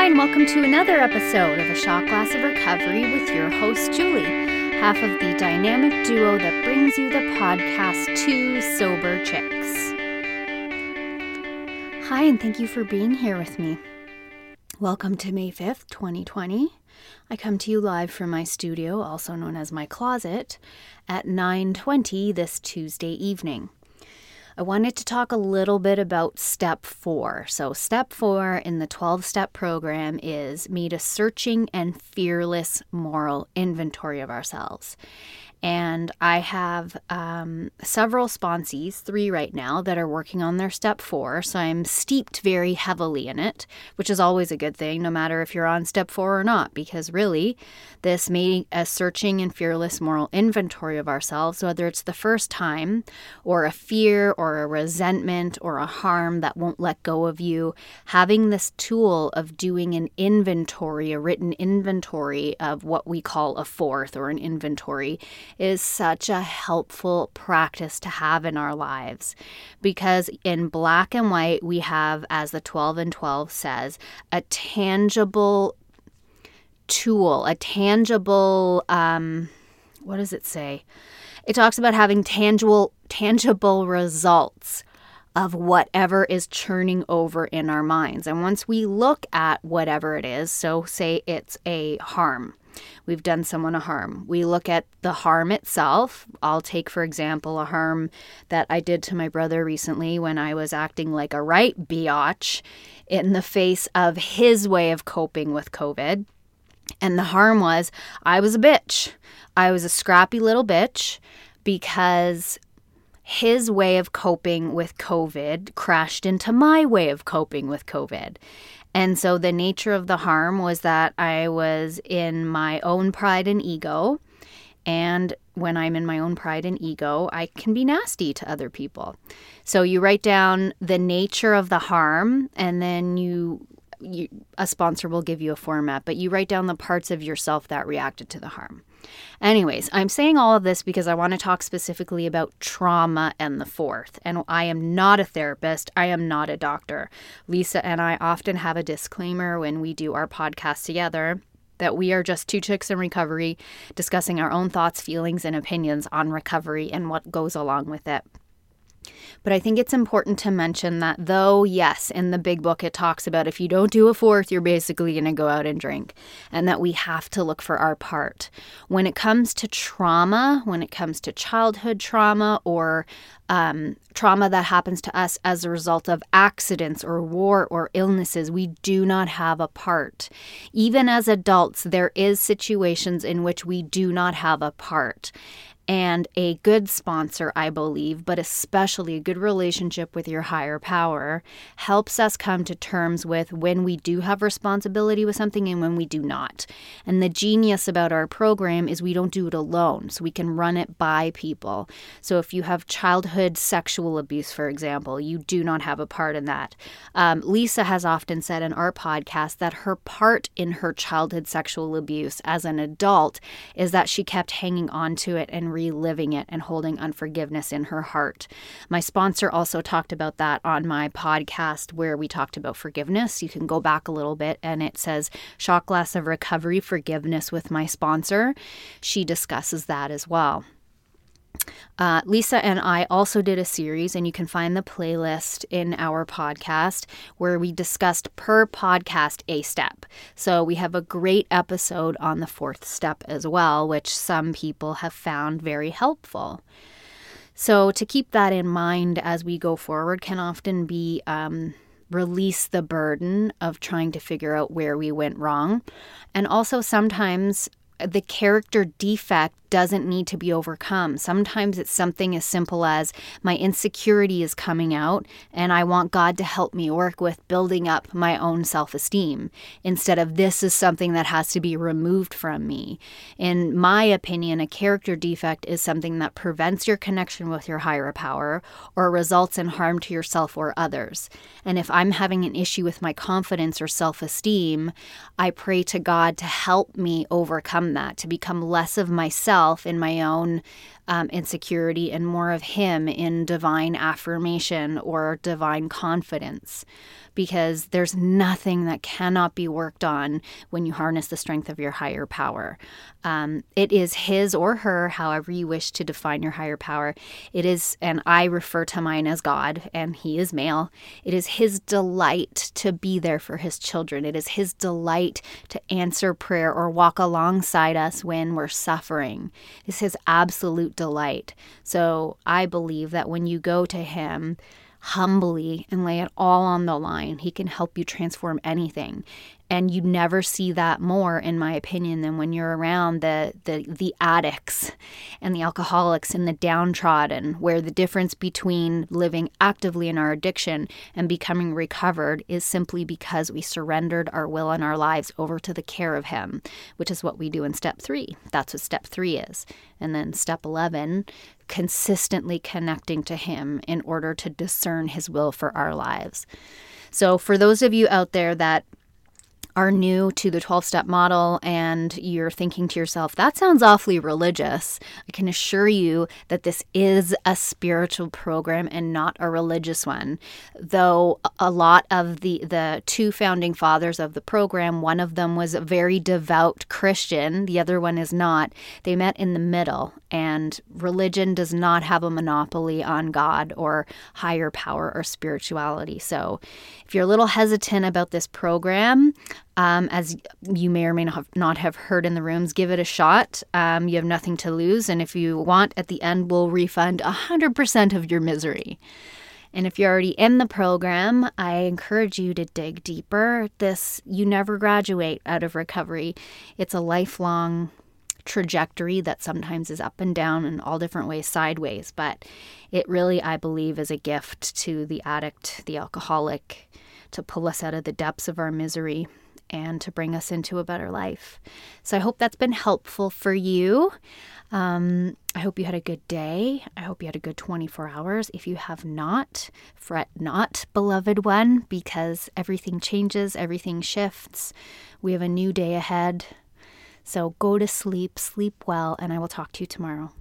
Hi, and welcome to another episode of A Shot Glass of Recovery with your host, Julie, half of the dynamic duo that brings you the podcast Two Sober Chicks. Hi, and thank you for being here with me. Welcome to May 5th, 2020. I come to you live from my studio, also known as my closet, at 9:20 this Tuesday evening. I wanted to talk a little bit about step four. So, step four in the 12 step program is meet a searching and fearless moral inventory of ourselves. And I have um, several sponsees, three right now, that are working on their step four. So I'm steeped very heavily in it, which is always a good thing, no matter if you're on step four or not, because really, this made a searching and fearless moral inventory of ourselves, whether it's the first time, or a fear, or a resentment, or a harm that won't let go of you. Having this tool of doing an inventory, a written inventory of what we call a fourth or an inventory is such a helpful practice to have in our lives because in black and white, we have, as the 12 and 12 says, a tangible tool, a tangible, um, what does it say? It talks about having tangible, tangible results of whatever is churning over in our minds. And once we look at whatever it is, so say it's a harm, we've done someone a harm. We look at the harm itself. I'll take, for example, a harm that I did to my brother recently when I was acting like a right biatch in the face of his way of coping with COVID. And the harm was I was a bitch. I was a scrappy little bitch because his way of coping with COVID crashed into my way of coping with COVID. And so the nature of the harm was that I was in my own pride and ego. And when I'm in my own pride and ego, I can be nasty to other people. So you write down the nature of the harm and then you, you a sponsor will give you a format, but you write down the parts of yourself that reacted to the harm. Anyways, I'm saying all of this because I want to talk specifically about trauma and the fourth. And I am not a therapist, I am not a doctor. Lisa and I often have a disclaimer when we do our podcast together that we are just two chicks in recovery discussing our own thoughts, feelings, and opinions on recovery and what goes along with it. But I think it's important to mention that though, yes, in the big book it talks about if you don't do a fourth, you're basically going to go out and drink, and that we have to look for our part. When it comes to trauma, when it comes to childhood trauma or um, trauma that happens to us as a result of accidents or war or illnesses, we do not have a part. Even as adults, there is situations in which we do not have a part and a good sponsor, I believe, but especially a good relationship with your higher power, helps us come to terms with when we do have responsibility with something and when we do not. And the genius about our program is we don't do it alone, so we can run it by people. So if you have childhood sexual abuse, for example, you do not have a part in that. Um, Lisa has often said in our podcast that her part in her childhood sexual abuse as an adult is that she kept hanging on to it and reliving it and holding unforgiveness in her heart. My sponsor also talked about that on my podcast where we talked about forgiveness. You can go back a little bit and it says Shot Glass of Recovery Forgiveness with my sponsor. She discusses that as well. Uh, Lisa and I also did a series, and you can find the playlist in our podcast where we discussed per podcast a step. So we have a great episode on the fourth step as well, which some people have found very helpful. So to keep that in mind as we go forward can often be. Um, release the burden of trying to figure out where we went wrong. And also, sometimes the character defect doesn't need to be overcome. Sometimes it's something as simple as my insecurity is coming out and I want God to help me work with building up my own self esteem instead of this is something that has to be removed from me. In my opinion, a character defect is something that prevents your connection with your higher power or results in harm to yourself or others. And if I'm having an issue with my confidence or self esteem, I pray to God to help me overcome that, to become less of myself myself in my own um, insecurity and more of Him in divine affirmation or divine confidence because there's nothing that cannot be worked on when you harness the strength of your higher power. Um, it is his or her, however you wish to define your higher power. It is, and I refer to mine as God, and he is male. It is his delight to be there for his children. It is his delight to answer prayer or walk alongside us when we're suffering. It's his absolute delight. So I believe that when you go to him, humbly and lay it all on the line. He can help you transform anything and you never see that more in my opinion than when you're around the the the addicts and the alcoholics and the downtrodden where the difference between living actively in our addiction and becoming recovered is simply because we surrendered our will and our lives over to the care of him which is what we do in step 3 that's what step 3 is. And then step 11 consistently connecting to him in order to discern his will for our lives. So for those of you out there that are new to the 12 step model and you're thinking to yourself, that sounds awfully religious, I can assure you that this is a spiritual program and not a religious one. Though a lot of the, the two founding fathers of the program, one of them was a very devout Christian, the other one is not, they met in the middle. And religion does not have a monopoly on God or higher power or spirituality. So if you're a little hesitant about this program, um, as you may or may not have, heard in the rooms, give it a shot. Um, you have nothing to lose. And if you want, at the end, we'll refund 100% of your misery. And if you're already in the program, I encourage you to dig deeper. This, you never graduate out of recovery, it's a lifelong trajectory that sometimes is up and down in all different ways, sideways. But it really, I believe, is a gift to the addict, the alcoholic, to pull us out of the depths of our misery and to bring us into a better life. So I hope that's been helpful for you. Um, I hope you had a good day. I hope you had a good 24 hours. If you have not, fret not, beloved one, because everything changes, everything shifts. We have a new day ahead. So go to sleep, sleep well, and I will talk to you tomorrow.